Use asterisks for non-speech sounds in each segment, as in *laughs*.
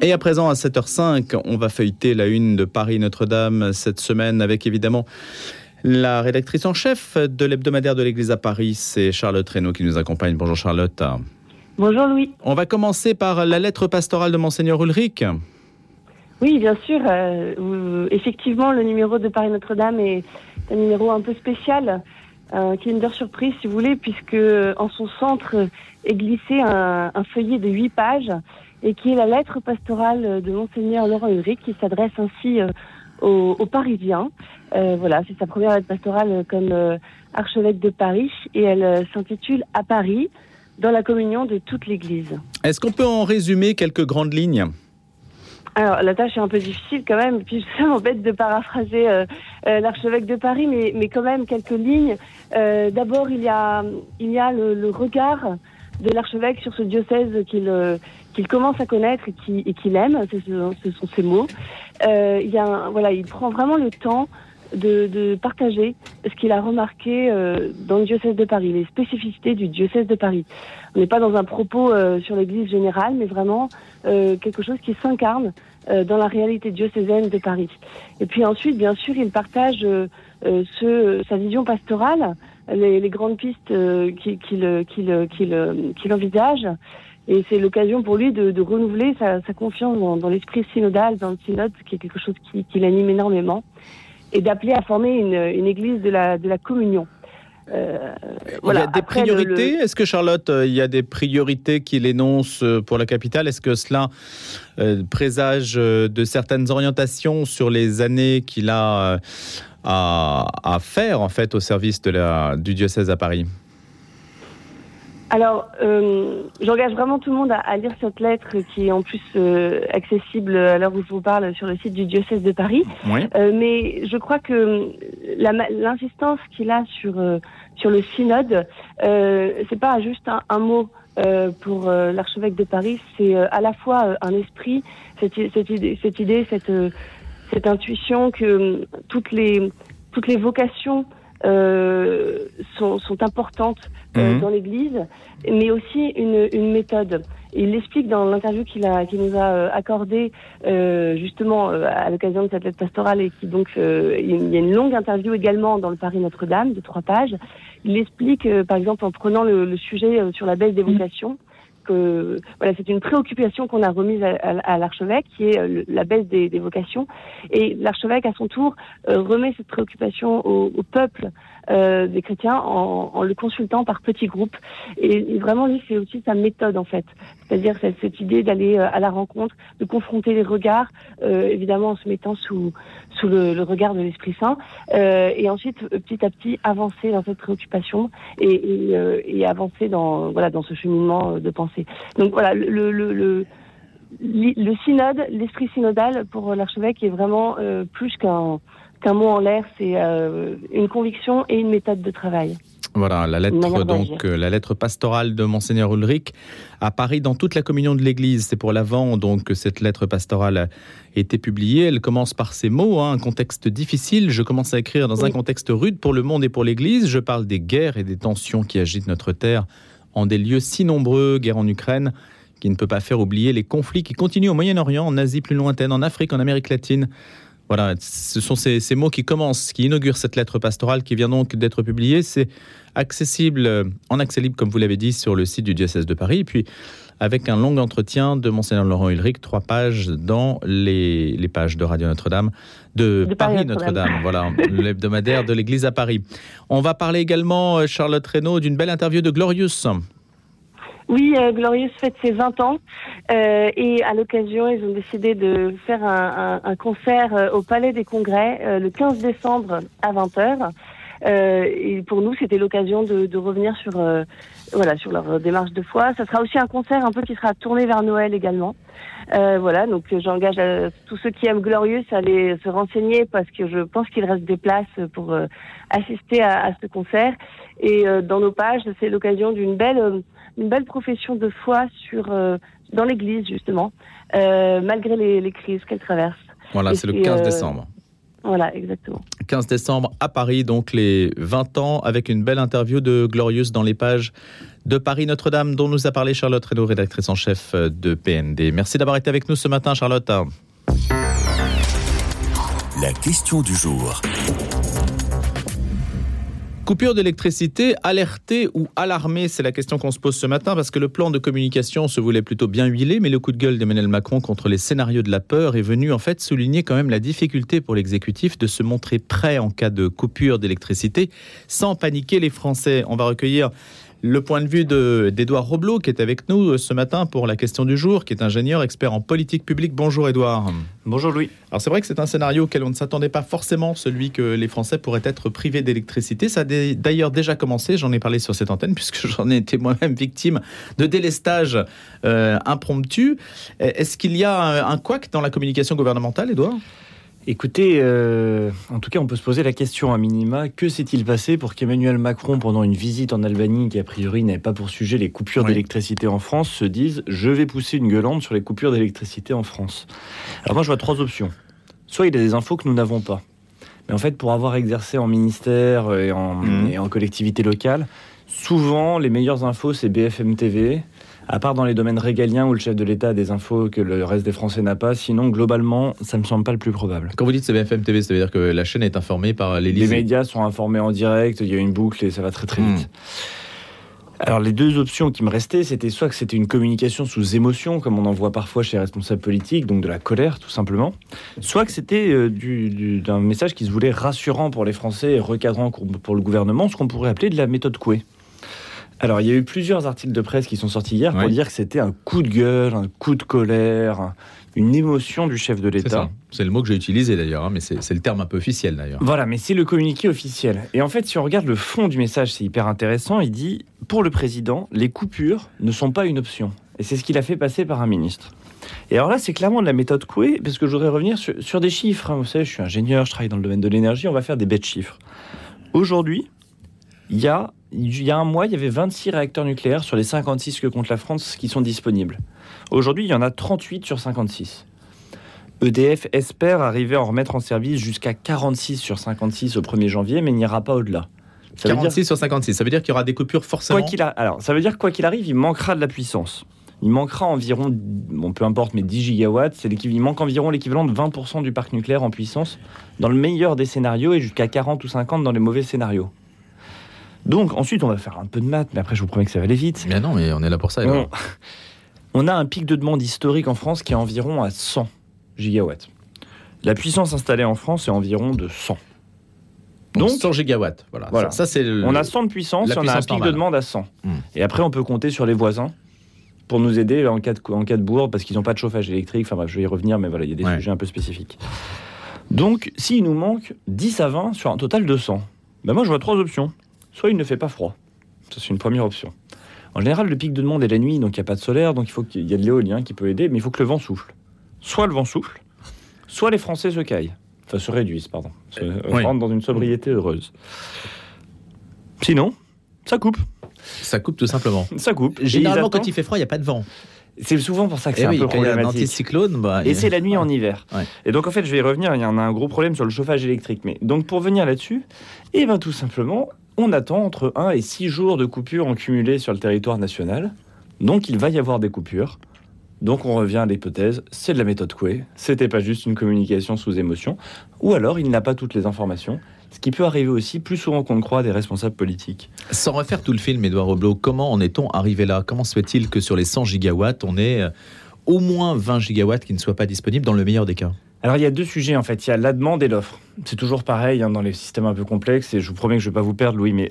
Et à présent, à 7h05, on va feuilleter la une de Paris Notre-Dame cette semaine avec évidemment la rédactrice en chef de l'hebdomadaire de l'Église à Paris, c'est Charlotte Reynaud qui nous accompagne. Bonjour Charlotte. Bonjour Louis. On va commencer par la lettre pastorale de Monseigneur Ulrich. Oui, bien sûr. Euh, effectivement, le numéro de Paris Notre-Dame est un numéro un peu spécial, euh, qui est une surprise, si vous voulez, puisque en son centre est glissé un, un feuillet de huit pages et qui est la lettre pastorale de Monseigneur Laurent Ulrich, qui s'adresse ainsi euh, aux, aux, Parisiens. Euh, voilà, c'est sa première lettre pastorale comme euh, archevêque de Paris, et elle euh, s'intitule À Paris, dans la communion de toute l'Église. Est-ce qu'on peut en résumer quelques grandes lignes? Alors, la tâche est un peu difficile quand même, puis ça *laughs* m'embête de paraphraser l'archevêque de Paris, mais, mais quand même quelques lignes. D'abord, il y a, il y a le, le regard de l'archevêque sur ce diocèse qu'il qu'il commence à connaître et qu'il qu aime, ce, ce, sont ses mots. Euh, il, y a un, voilà, il prend vraiment le temps de, de partager ce qu'il a remarqué euh, dans le diocèse de Paris, les spécificités du diocèse de Paris. On n'est pas dans un propos euh, sur l'Église générale, mais vraiment euh, quelque chose qui s'incarne euh, dans la réalité diocésaine de Paris. Et puis ensuite, bien sûr, il partage euh, ce, sa vision pastorale, les, les grandes pistes qu'il qu qu qu qu envisage. Et c'est l'occasion pour lui de, de renouveler sa, sa, confiance dans, dans l'esprit synodal, dans le synode, qui est quelque chose qui, qui l'anime énormément, et d'appeler à former une, une église de la, de la communion. Euh, voilà. Il y a des Après, priorités. Le... Est-ce que Charlotte, il y a des priorités qu'il énonce pour la capitale? Est-ce que cela euh, présage de certaines orientations sur les années qu'il a euh, à, à, faire en fait au service de la, du diocèse à Paris? Alors, euh, j'engage vraiment tout le monde à, à, lire cette lettre qui est en plus euh, accessible à l'heure où je vous parle sur le site du diocèse de Paris. Oui. Euh, mais je crois que l'insistance qu'il a sur euh, sur le synode, euh, c'est pas juste un, un mot euh, pour l'archevêque de Paris, c'est à la fois un esprit, cette, cette idée, cette idée, cette cette intuition que toutes les toutes les vocations euh, sont, sont, importantes euh, mmh. dans l'Église, mais aussi une, une méthode. Il l'explique dans l'interview qu'il a, qu'il nous a euh, accordé euh, justement euh, à l'occasion de cette lettre pastorale et qui donc euh, il y a une longue interview également dans le Paris Notre-Dame de trois pages. Il explique par exemple en prenant le, le sujet sur la baisse des vocations. Mmh que voilà, c'est une préoccupation qu'on a remise à, l'archevêque, qui est euh, la baisse des, vocations. Et l'archevêque, à son tour, euh, remet cette préoccupation au peuple euh, des chrétiens en, en, le consultant par petits groupes. Et, et vraiment, lui, c'est aussi sa méthode, en fait. C'est-à-dire cette, idée d'aller euh, à la rencontre, de confronter les regards, euh, évidemment en se mettant sous, sous le, le regard de l'Esprit Saint, euh, et ensuite, petit à petit, avancer dans cette préoccupation et, et, et avancer dans, voilà, dans ce cheminement de pensée. Donc voilà, le, le, le, le synode, l'esprit synodal pour l'archevêque est vraiment euh, plus qu'un qu'un mot en l'air, c'est euh, une conviction et une méthode de travail. Voilà la lettre donc euh, la lettre pastorale de monseigneur Ulrich à Paris dans toute la communion de l'Église. C'est pour l'avant donc que cette lettre pastorale a été publiée. Elle commence par ces mots hein, un contexte difficile. Je commence à écrire dans oui. un contexte rude pour le monde et pour l'Église. Je parle des guerres et des tensions qui agitent notre terre en des lieux si nombreux, guerre en Ukraine, qui ne peut pas faire oublier les conflits qui continuent au Moyen-Orient, en Asie plus lointaine, en Afrique, en Amérique latine. Voilà, ce sont ces, ces mots qui commencent, qui inaugurent cette lettre pastorale qui vient donc d'être publiée. C'est accessible euh, en accès libre, comme vous l'avez dit, sur le site du diocèse de Paris. Et puis, avec un long entretien de Monseigneur Laurent Ulrich, trois pages dans les, les pages de Radio Notre-Dame, de, de, Paris Notre-Dame, Notre voilà, *laughs* l'hebdomadaire de l'Église à Paris. On va parler également, euh, Charlotte Reynaud, d'une belle interview de Glorious. Oui, euh, Glorious fête ses 20 ans euh, et à l'occasion, ils ont décidé de faire un, concert euh, au Palais des Congrès euh, le 15 décembre à 20h. Euh, et pour nous, c'était l'occasion de, revenir sur, voilà, sur leur démarche de foi. Ça sera aussi un concert un peu qui sera tourné vers Noël également. Euh, voilà, donc j'engage tous ceux qui aiment Glorieux à aller se renseigner parce que je pense qu'il reste des places pour euh, assister à, à, ce concert. Et euh, dans nos pages, c'est l'occasion d'une belle, une belle profession de foi sur dans l'Église justement, malgré les, les crises qu'elle traverse. Voilà, c'est le 15 décembre. Voilà, exactement. 15 décembre à Paris, donc les 20 ans, avec une belle interview de Glorieuse dans les pages de Paris Notre-Dame, dont nous a parlé Charlotte Reynaud, rédactrice en chef de PND. Merci d'avoir été avec nous ce matin, Charlotte. La question du jour. Coupure d'électricité, alerté ou alarmé C'est la question qu'on se pose ce matin parce que le plan de communication se voulait plutôt bien huilé, mais le coup de gueule d'Emmanuel Macron contre les scénarios de la peur est venu en fait souligner quand même la difficulté pour l'exécutif de se montrer prêt en cas de coupure d'électricité sans paniquer les Français. On va recueillir le point de vue d'Edouard Roblot, qui est avec nous euh, ce matin pour la question du jour, qui est ingénieur, expert en politique publique. Bonjour Edouard. Bonjour Louis. Alors c'est vrai que c'est un scénario auquel on ne s'attendait pas forcément, celui que les Français pourraient être privés d'électricité. Ça a d'ailleurs déjà commencé, j'en ai parlé sur cette antenne, *laughs* puisque j'en ai été moi-même victime de délestage euh, impromptu. Est-ce qu'il y a un, un couac dans la communication gouvernementale, Edouard? Écoutez, euh, en tout cas, on peut se poser la question à minima que s'est-il passé pour qu'Emmanuel Macron, pendant une visite en Albanie, qui a priori n'avait pas pour sujet les coupures d'électricité en France, se dise je vais pousser une gueulante sur les coupures d'électricité en France Alors moi, je vois trois options. Soit il a des infos que nous n'avons pas. Mais en fait, pour avoir exercé en ministère et en, mmh. et en collectivité locale, souvent les meilleures infos, c'est BFM TV à part dans les domaines régaliens où le chef de l'État a des infos que le reste des Français n'a pas, sinon globalement, ça me semble pas le plus probable. Quand vous dites c'est BFM TV, ça veut dire que la chaîne est informée par l'Élysée Les médias sont informés en direct, il y a une boucle et ça va très très vite. Hmm. Alors les deux options qui me restaient, c'était soit que c'était une communication sous émotion, comme on en voit parfois chez les responsables politiques, donc de la colère tout simplement, soit que c'était euh, d'un message qui se voulait rassurant pour les Français et recadrant pour le gouvernement, ce qu'on pourrait appeler de la méthode Coué. Alors, il y a eu plusieurs articles de presse qui sont sortis hier pour dire que c'était un coup de gueule, un coup de colère, une émotion du chef de l'État. C'est le mot que j'ai utilisé d'ailleurs, hein, mais c'est le terme un peu officiel d'ailleurs. Voilà, mais c'est le communiqué officiel. Et en fait, si on regarde le fond du message, c'est hyper intéressant. Il dit Pour le président, les coupures ne sont pas une option. Et c'est ce qu'il a fait passer par un ministre. Et alors là, c'est clairement de la méthode Coué, parce que je voudrais revenir sur, des chiffres. Hein. Vous savez, je suis ingénieur, je travaille dans le domaine de l'énergie, on va faire des bêtes chiffres. Aujourd'hui, il y a il y a un mois, il y avait 26 réacteurs nucléaires sur les 56 que compte la France qui sont disponibles. Aujourd'hui, il y en a 38 sur 56. EDF espère arriver à en remettre en service jusqu'à 46 sur 56 au 1er janvier, mais n'ira pas au-delà. 46 sur 56, ça veut dire qu'il y aura des coupures forcément quoi qu'il a... Alors, ça veut dire quoi qu'il arrive, il manquera de la puissance. Il manquera environ, bon, peu importe, mais 10 gigawatts. C'est il manque environ l'équivalent de 20% du parc nucléaire en puissance dans le meilleur des scénarios et jusqu'à 40 ou 50 dans les mauvais scénarios. Donc ensuite, on va faire un peu de maths, mais après, je vous promets que ça va aller vite. Mais non, mais on est là pour ça. On, a un pic de demande historique en France qui est environ à 100 gigawatts. La puissance installée en France est environ de 100. Donc, 100 gigawatts. Voilà. Ça, c'est on a 100 de puissance, on a un pic de demande à 100. Hmm. Et après, on peut compter sur les voisins pour nous aider en cas de, en cas de bourde, parce qu'ils n'ont pas de chauffage électrique. Enfin bref, je vais y revenir, mais voilà, il y a des sujets un peu spécifiques. Donc, s'il nous manque 10 à 20 sur un total de 100, ben moi, je vois trois options soit il ne fait pas froid. Ça, c'est une première option. En général, le pic de demande est la nuit, donc il n'y a pas de solaire, donc il faut qu'il y ait de l'éolien qui peut aider, mais il faut que le vent souffle. Soit le vent souffle, soit les Français se caillent. Enfin, se réduisent, pardon. Se rentrent dans une sobriété heureuse. Sinon, ça coupe. Ça coupe tout simplement. Ça coupe. Généralement, quand il fait froid, il n'y a pas de vent. C'est souvent pour ça que eh c'est un peu problématique. Un anticyclone, bah, et c'est la nuit en hiver. Et donc en fait, je vais y revenir. Il y en a un gros problème sur le chauffage électrique. Mais donc pour venir là-dessus, et eh ben tout simplement, on attend entre 1 et 6 jours de coupures en cumulé sur le territoire national. Donc il va y avoir des coupures. Donc on revient à l'hypothèse, c'est de la méthode Coué, c'était pas juste une communication sous émotion, ou alors il n'a pas toutes les informations, ce qui peut arriver aussi plus souvent qu'on ne croit des responsables politiques. Sans refaire tout le film, Edouard Roblot, comment en est-on arrivé là? Comment se fait-il que sur les 100 gigawatts, on ait euh, au moins 20 gigawatts qui ne soient pas disponibles dans le meilleur des cas? Alors il y a deux sujets en fait, il y a la demande et l'offre. C'est toujours pareil hein, dans les systèmes un peu complexes et je vous promets que je ne vais pas vous perdre Louis, mais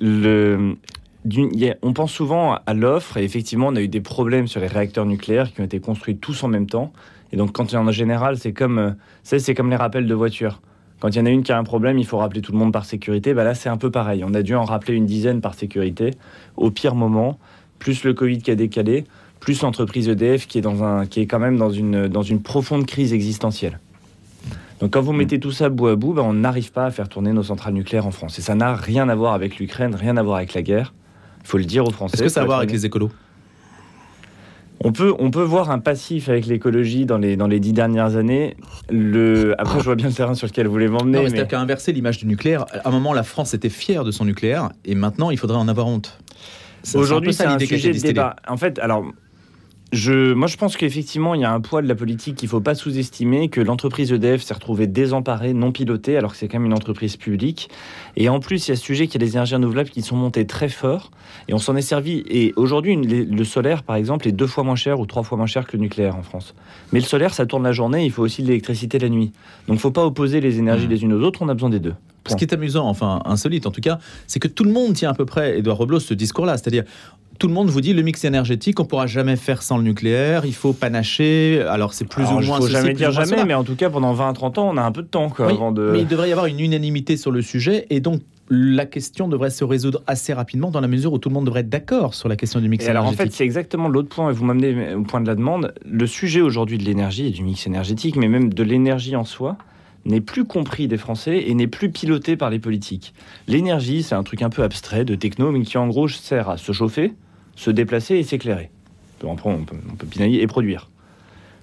on pense souvent à l'offre et effectivement on a eu des problèmes sur les réacteurs nucléaires qui ont été construits tous en même temps. Et donc quand il y en a général, c'est comme, euh, comme les rappels de voitures. Quand il y en a une qui a un problème, il faut rappeler tout le monde par sécurité. Bah là, c'est un peu pareil. On a dû en rappeler une dizaine par sécurité au pire moment, plus le Covid qui a décalé, plus l'entreprise EDF qui est, quand même dans une profonde crise existentielle. Donc quand vous mm. mettez tout ça bout à bout, ben, on n'arrive pas à faire tourner nos centrales nucléaires en France. Et ça n'a rien à voir avec l'Ukraine, rien à voir avec la guerre. Il faut le dire aux Français. Est-ce que ça a à voir avec les écolos? On peut, on peut voir un passif avec l'écologie dans les, dans les dix dernières années. Le... Après, je vois bien le terrain sur lequel vous voulez m'emmener. Mais... C'est-à-dire qu'à inverser l'image du nucléaire, à un moment, la France était fière de son nucléaire, et maintenant, il faudrait en avoir honte. Aujourd'hui, c'est un, sujet de débat. En fait, alors, je, moi, je pense qu'effectivement, il y a un poids de la politique qu'il ne faut pas sous-estimer, que l'entreprise EDF s'est retrouvée désemparée, non pilotée, alors que c'est quand même une entreprise publique. Et en plus, il y a ce sujet qu'il y a des énergies renouvelables qui sont montées très fort, et on s'en est servi. Et aujourd'hui, le solaire, par exemple, est deux fois moins cher ou trois fois moins cher que le nucléaire en France. Mais le solaire, ça tourne la journée, il faut aussi de l'électricité la nuit. Donc, il ne faut pas opposer les énergies mmh. les unes aux autres, on a besoin des deux. Ce qui est amusant, enfin insolite en tout cas, c'est que tout le monde tient à peu près, Edouard Roblot, ce discours-là. C'est-à-dire, tout le monde vous dit le mix énergétique, on pourra jamais faire sans le nucléaire, il faut panacher. Alors c'est plus ou moins. Il faut jamais dire jamais, mais en tout cas pendant 20-30 ans, on a un peu de temps avant de. Mais il devrait y avoir une unanimité sur le sujet et donc la question devrait se résoudre assez rapidement dans la mesure où tout le monde devrait être d'accord sur la question du mix énergétique. Alors en fait, c'est exactement l'autre point, et vous m'amenez au point de la demande. Le sujet aujourd'hui de l'énergie et du mix énergétique, mais même de l'énergie en soi, n'est plus compris des Français et n'est plus piloté par les politiques. L'énergie, c'est un truc un peu abstrait de techno, mais qui en gros sert à se chauffer, se déplacer et s'éclairer. On peut, on, peut, pinailler et produire.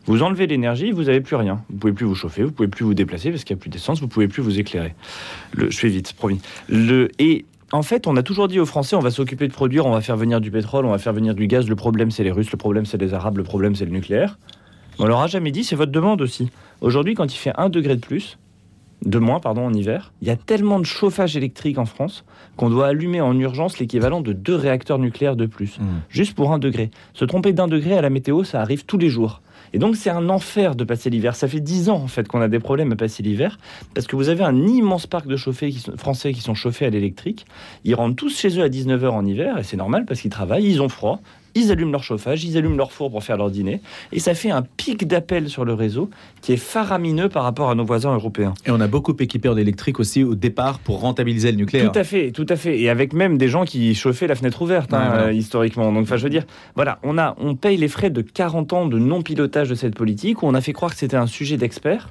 Vous enlevez l'énergie, vous n'avez plus rien. Vous pouvez plus vous chauffer, vous pouvez plus vous déplacer parce qu'il n'y a plus d'essence, vous pouvez plus vous éclairer. Le, je fais vite, promis. Le, et en fait, on a toujours dit aux Français, on va s'occuper de produire, on va faire venir du pétrole, on va faire venir du gaz. Le problème, c'est les Russes, le problème, c'est les Arabes, le problème, c'est le nucléaire. On leur a jamais dit, c'est votre demande aussi. Aujourd'hui, quand il fait un degré de plus, de moins pardon, en hiver. Il y a tellement de chauffage électrique en France qu'on doit allumer en urgence l'équivalent de deux réacteurs nucléaires de plus, mmh. juste pour un degré. Se tromper d'un degré à la météo, ça arrive tous les jours. Et donc c'est un enfer de passer l'hiver. Ça fait dix ans en fait qu'on a des problèmes à passer l'hiver parce que vous avez un immense parc de chauffés qui sont, français qui sont chauffés à l'électrique. Ils rentrent tous chez eux à 19h en hiver et c'est normal parce qu'ils travaillent, ils ont froid, ils allument leur chauffage, ils allument leur four pour faire leur dîner, et ça fait un pic d'appel sur le réseau qui est faramineux par rapport à nos voisins européens. Et on a beaucoup équipé en électrique aussi au départ pour rentabiliser le nucléaire. Tout à fait, tout à fait, et avec même des gens qui chauffaient la fenêtre ouverte hein, euh, historiquement. Donc, enfin, je veux dire, voilà, on a, on paye les frais de 40 ans de non pilotage de cette politique où on a fait croire que c'était un sujet d'experts.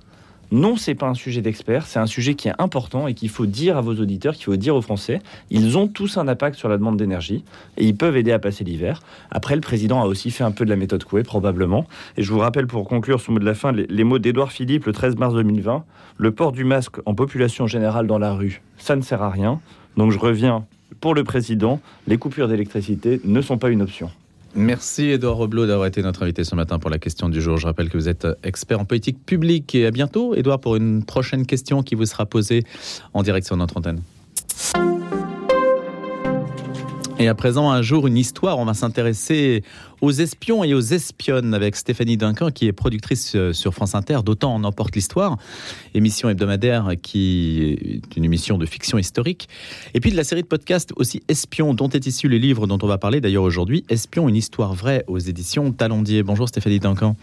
Non, c'est pas un sujet d'expert, c'est un sujet qui est important et qu'il faut dire à vos auditeurs, qu'il faut dire aux Français. Ils ont tous un impact sur la demande d'énergie et ils peuvent aider à passer l'hiver. Après, le président a aussi fait un peu de la méthode Coué, probablement. Et je vous rappelle, pour conclure ce mot de la fin, les, mots d'Édouard Philippe le 13 mars 2020. Le port du masque en population générale dans la rue, ça ne sert à rien. Donc je reviens pour le président, les coupures d'électricité ne sont pas une option. Merci Edouard Roblot d'avoir été notre invité ce matin pour la question du jour. Je rappelle que vous êtes expert en politique publique et à bientôt Edouard pour une prochaine question qui vous sera posée en direct sur notre antenne. Et à présent, un jour, une histoire. On va s'intéresser aux espions et aux espionnes avec Stéphanie Duncan, qui est productrice euh, sur France Inter d'Autant en emporte l'histoire, émission hebdomadaire qui est une émission de fiction historique. Et puis de la série de podcasts aussi Espions, dont est issu le livre dont on va parler d'ailleurs aujourd'hui, Espions, une histoire vraie aux éditions Talondier. Bonjour Stéphanie Duncan.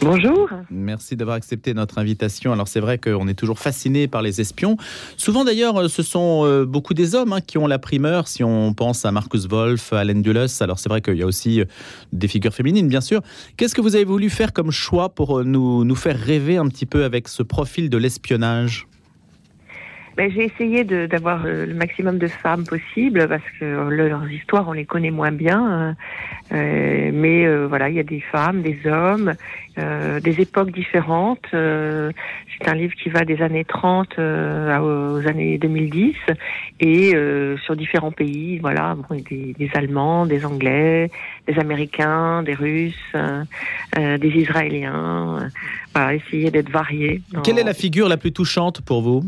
Bonjour. Merci d'avoir accepté notre invitation. Alors c'est vrai qu'on est toujours fasciné par les espions. Souvent d'ailleurs, ce sont euh, beaucoup des hommes hein, qui ont la primeur. Si on pense à Marcus Wolf, à Alain Dulles, alors c'est vrai qu'il y a aussi euh, des figures féminines, bien sûr. Qu'est-ce que vous avez voulu faire comme choix pour euh, nous faire rêver un petit peu avec ce profil de l'espionnage? Ben, j'ai essayé d'avoir euh, le maximum de femmes possible parce que leurs histoires on les connaît moins bien. Hein. Euh, mais euh, voilà, il y a des femmes, des hommes, euh, des époques différentes. c'est un livre qui va des années 30 aux années 2010 et sur différents pays. Voilà, des, des, Allemands, des Anglais, des Américains, des Russes, des Israéliens. Voilà, essayer d'être varié. Quelle est la figure la plus touchante pour vous?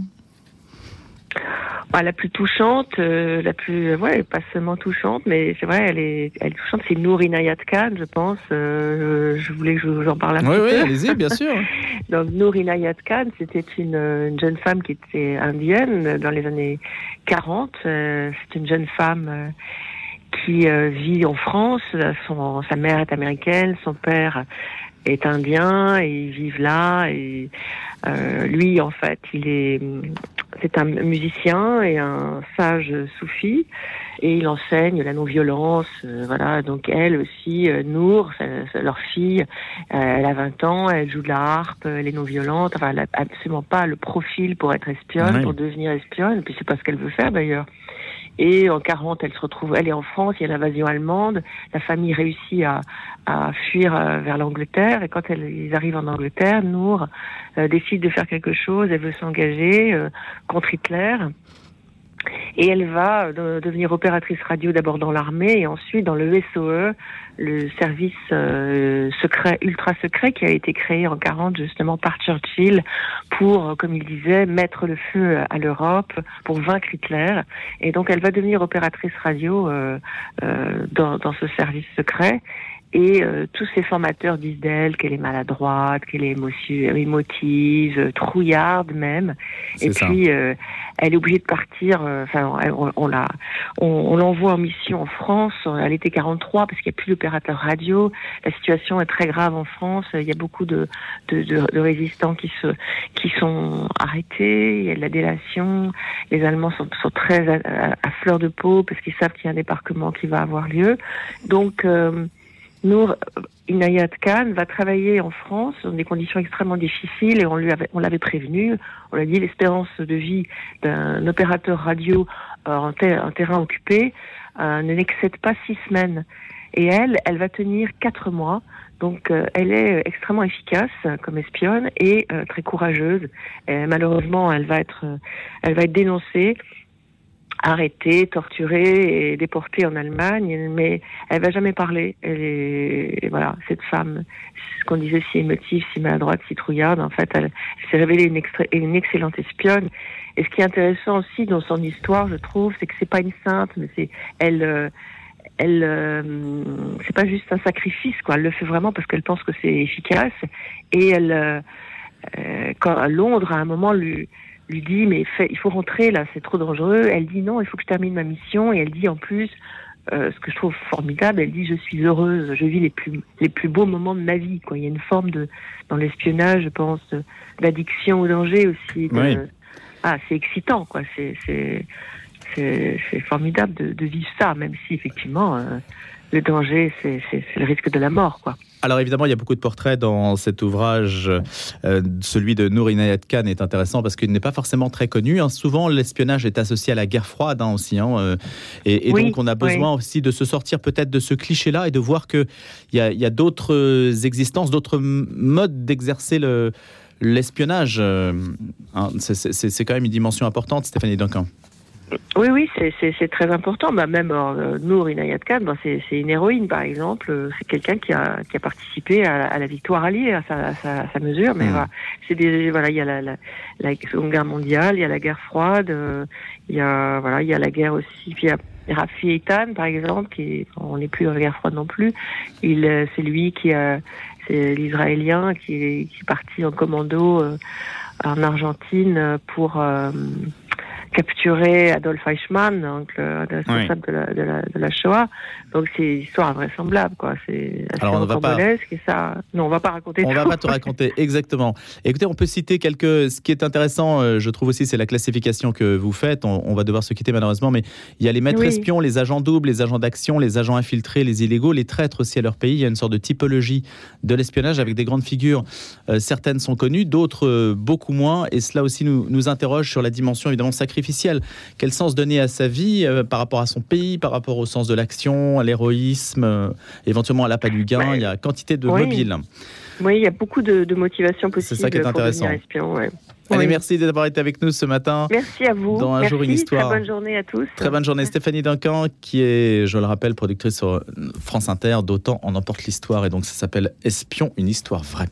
Bah, la plus touchante, euh, la plus, ouais, pas seulement touchante, mais c'est vrai, elle est, elle est touchante. C'est Nour Inayat Khan, je pense. Euh, je voulais que je vous en parle un peu. Oui, allez-y, bien sûr. *laughs* Donc Nour Inayat Khan, c'était une, une, jeune femme qui était indienne dans les années 40. Euh, c'est une jeune femme qui vit en France. Son, sa mère est américaine, son père est indien et ils vivent là et euh, lui en fait il est c'est un musicien et un sage soufi et il enseigne la non-violence euh, voilà. Donc elle aussi euh, Nour leur fille euh, elle a 20 ans elle joue de la harpe elle est non violente enfin elle a absolument pas le profil pour être espionne pour devenir espionne. Puis c'est pas ce qu'elle veut faire d'ailleurs Et en 40, elle se retrouve, elle est en France, il y a l'invasion allemande, la famille réussit à, à fuir euh, vers l'Angleterre. Et quand elle, ils arrivent en Angleterre, Nour euh, décide de faire quelque chose, elle veut s'engager euh, contre Hitler. Et elle va euh, devenir opératrice radio d'abord dans l'armée et ensuite dans le SOE, le service euh, secret, ultra secret qui a été créé en 40 justement par Churchill pour, euh, comme il disait, mettre le feu à l'Europe pour vaincre Hitler. Et donc elle va devenir opératrice radio dans, dans ce service secret. Et euh, tous ces formateurs disent d'elle qu'elle est maladroite, qu'elle est émotive, euh, trouillarde même. Et puis euh, elle est obligée de partir. Enfin, on, on, la, on, l'envoie en mission en France à l'été 43 parce qu'il n'y a plus d'opérateurs radio. La situation est très grave en France. Il y a beaucoup de, de, de, de résistants qui se qui sont arrêtés. Il y a de la délation. Les Allemands sont, sont très à, à, fleur de peau parce qu'ils savent qu'il y a un débarquement qui va avoir lieu. Donc Nour Inayat Khan va travailler en France dans des conditions extrêmement difficiles et on lui avait, on l'avait prévenu. On l'a dit, l'espérance de vie d'un opérateur radio euh, en, terrain occupé euh, ne n'excède pas six semaines. Et elle, elle va tenir quatre mois. Donc, euh, elle est extrêmement efficace comme espionne et très courageuse. Et, malheureusement, elle va être, elle va être dénoncée arrêtée, torturée et déportée en Allemagne, mais elle va jamais parler. Elle est, voilà, cette femme, ce qu'on disait si émotive, si maladroite, si trouillarde, en fait, elle, s'est révélée une, excellente espionne. Et ce qui est intéressant aussi dans son histoire, je trouve, c'est que c'est pas une sainte, mais c'est elle. Euh, elle, euh, c'est pas juste un sacrifice, quoi. Elle le fait vraiment parce qu'elle pense que c'est efficace. Et elle, euh, quand à Londres, à un moment, lui, lui dit mais il faut rentrer là, c'est trop dangereux. Elle dit non, il faut que je termine ma mission et elle dit en plus euh, ce que je trouve formidable, elle dit je suis heureuse, je vis les plus les plus beaux moments de ma vie. Quoi. Il y a une forme de dans l'espionnage, je pense, d'addiction au danger aussi. Ah, c'est excitant, quoi. C'est c'est c'est formidable de, de, vivre ça, même si effectivement euh, le danger, c'est le risque de la mort, quoi. Alors évidemment, il y a beaucoup de portraits dans cet ouvrage. Euh, celui de Nour Inayat Khan est intéressant parce qu'il n'est pas forcément très connu. Hein. Souvent, l'espionnage est associé à la guerre froide hein, aussi. Hein, euh, et, donc, on a besoin aussi de se sortir peut-être de ce cliché-là et de voir qu'il y a, y a d'autres existences, d'autres modes d'exercer l'espionnage. Euh, c'est quand même une dimension importante, Stéphanie Duncan. Oui, oui, c'est très important. Bah, même euh, Nour Inayat Khan, bah, c'est une héroïne, par exemple. Euh, c'est quelqu'un qui a, qui a participé à, la victoire alliée, à sa, sa, mesure. Mais hmm. voilà, c'est des voilà, il y a la, la, la, Seconde Guerre mondiale, il y a la guerre froide, euh, il y a voilà, il y a la guerre aussi. Puis il y a Rafi Eitan, par exemple, qui on n'est plus dans la guerre froide non plus. Il, c'est lui qui a, c'est l'Israélien qui qui est parti en commando en Argentine pour capturé Adolf Eichmann, donc le responsable de, la, de, la, de, la, Shoah. Donc c'est une histoire invraisemblable, quoi. C'est assez Alors on va pas... et ça. Non, on va pas raconter. On tout. va pas te raconter *laughs* exactement. Écoutez, on peut citer quelques. Ce qui est intéressant, euh, je trouve aussi, c'est la classification que vous faites. On, va devoir se quitter malheureusement, mais il y a les maîtres espions, les agents doubles, les agents d'action, les agents infiltrés, les illégaux, les traîtres aussi à leur pays. Il y a une sorte de typologie de l'espionnage avec des grandes figures. Euh, certaines sont connues, d'autres euh, beaucoup moins, et cela aussi nous, nous interroge sur la dimension évidemment Quel sens donner à sa vie par rapport à son pays, par rapport au sens de l'action, l'héroïsme, euh, éventuellement à l'appât du gain? il y a quantité de mobiles. Oui, il y a beaucoup de, de motivation possible. C'est ça qui est intéressant. Espion, Allez, merci d'avoir été avec nous ce matin. Merci à vous. Dans un jour, une histoire. Très bonne journée à tous. Très bonne journée. Stéphanie Duncan, qui est, je le rappelle, productrice sur France Inter, d'autant en emporte l'histoire. Et donc, ça s'appelle Espion, une histoire vraie.